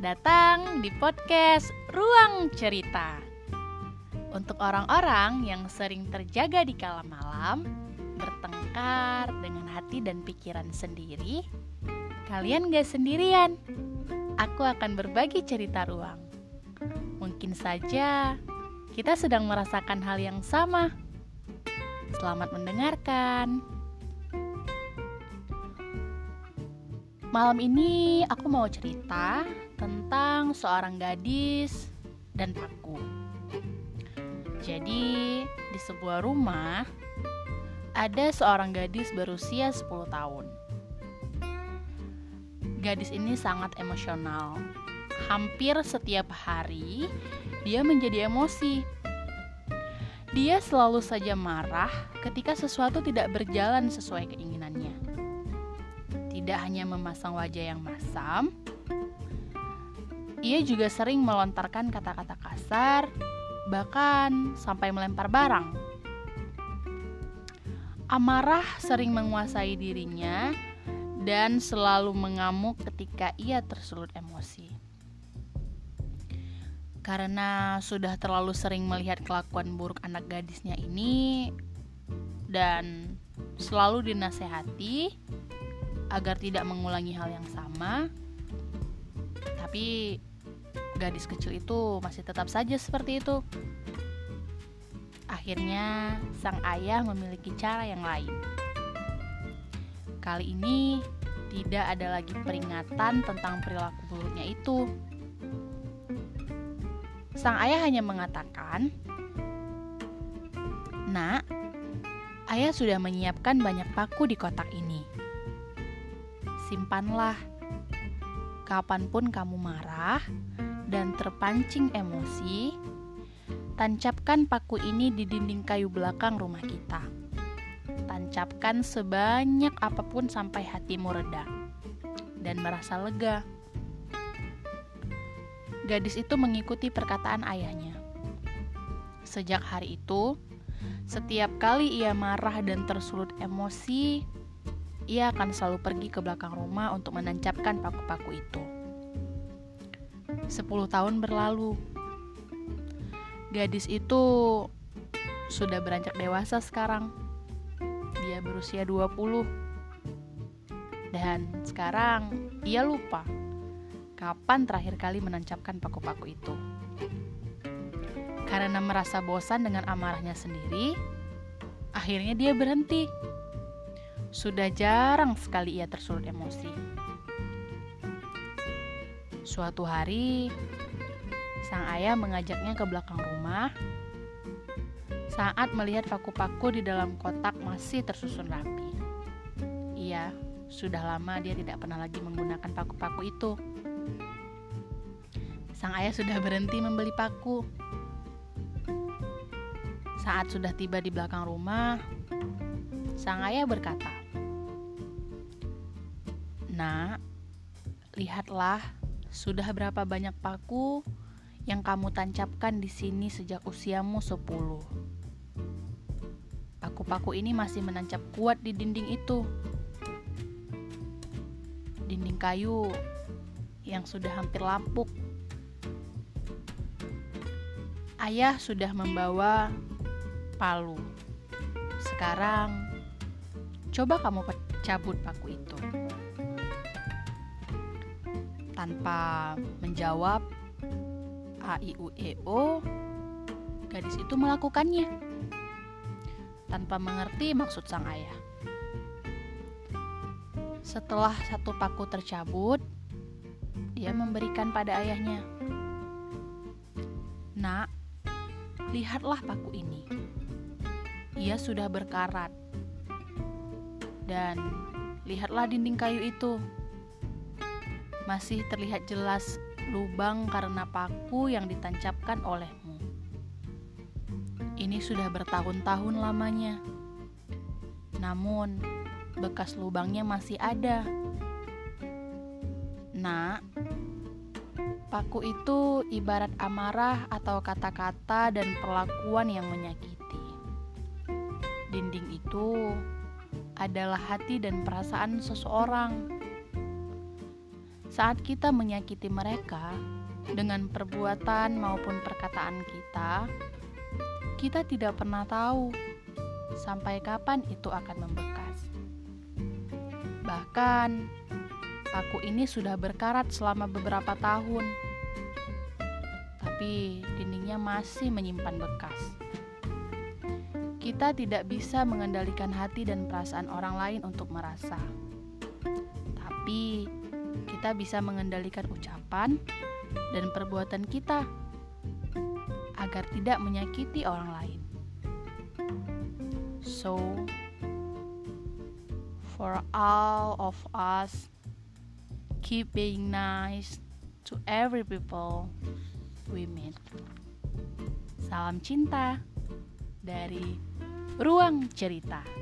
datang di podcast Ruang Cerita. Untuk orang-orang yang sering terjaga di kala malam, bertengkar dengan hati dan pikiran sendiri, kalian gak sendirian. Aku akan berbagi cerita ruang. Mungkin saja kita sedang merasakan hal yang sama. Selamat mendengarkan. Malam ini aku mau cerita tentang seorang gadis dan paku. Jadi, di sebuah rumah ada seorang gadis berusia 10 tahun. Gadis ini sangat emosional. Hampir setiap hari dia menjadi emosi. Dia selalu saja marah ketika sesuatu tidak berjalan sesuai keinginannya tidak hanya memasang wajah yang masam, ia juga sering melontarkan kata-kata kasar, bahkan sampai melempar barang. Amarah sering menguasai dirinya dan selalu mengamuk ketika ia tersulut emosi. Karena sudah terlalu sering melihat kelakuan buruk anak gadisnya ini dan selalu dinasehati, agar tidak mengulangi hal yang sama. Tapi gadis kecil itu masih tetap saja seperti itu. Akhirnya, sang ayah memiliki cara yang lain. Kali ini tidak ada lagi peringatan tentang perilaku buruknya itu. Sang ayah hanya mengatakan, "Nak, ayah sudah menyiapkan banyak paku di kotak ini simpanlah. Kapan pun kamu marah dan terpancing emosi, tancapkan paku ini di dinding kayu belakang rumah kita. Tancapkan sebanyak apa pun sampai hatimu reda dan merasa lega. Gadis itu mengikuti perkataan ayahnya. Sejak hari itu, setiap kali ia marah dan tersulut emosi, ia akan selalu pergi ke belakang rumah untuk menancapkan paku-paku itu. Sepuluh tahun berlalu. Gadis itu sudah beranjak dewasa sekarang. Dia berusia 20. Dan sekarang ia lupa kapan terakhir kali menancapkan paku-paku itu. Karena merasa bosan dengan amarahnya sendiri, akhirnya dia berhenti sudah jarang sekali ia tersulut emosi. Suatu hari, sang ayah mengajaknya ke belakang rumah saat melihat paku-paku di dalam kotak masih tersusun rapi. Iya, sudah lama dia tidak pernah lagi menggunakan paku-paku itu. Sang ayah sudah berhenti membeli paku. Saat sudah tiba di belakang rumah, sang ayah berkata, Nak, lihatlah sudah berapa banyak paku yang kamu tancapkan di sini sejak usiamu 10. Paku-paku ini masih menancap kuat di dinding itu. Dinding kayu yang sudah hampir lapuk. Ayah sudah membawa palu. Sekarang coba kamu cabut paku itu tanpa menjawab A I U E O, gadis itu melakukannya tanpa mengerti maksud sang ayah. Setelah satu paku tercabut, dia memberikan pada ayahnya. Nak, lihatlah paku ini. Ia sudah berkarat. Dan lihatlah dinding kayu itu masih terlihat jelas lubang karena paku yang ditancapkan olehmu. Ini sudah bertahun-tahun lamanya. Namun, bekas lubangnya masih ada. Nak, paku itu ibarat amarah atau kata-kata dan perlakuan yang menyakiti. Dinding itu adalah hati dan perasaan seseorang saat kita menyakiti mereka dengan perbuatan maupun perkataan kita, kita tidak pernah tahu sampai kapan itu akan membekas. Bahkan, paku ini sudah berkarat selama beberapa tahun, tapi dindingnya masih menyimpan bekas. Kita tidak bisa mengendalikan hati dan perasaan orang lain untuk merasa, tapi kita bisa mengendalikan ucapan dan perbuatan kita agar tidak menyakiti orang lain. So, for all of us, keep being nice to every people we meet. Salam cinta dari Ruang Cerita.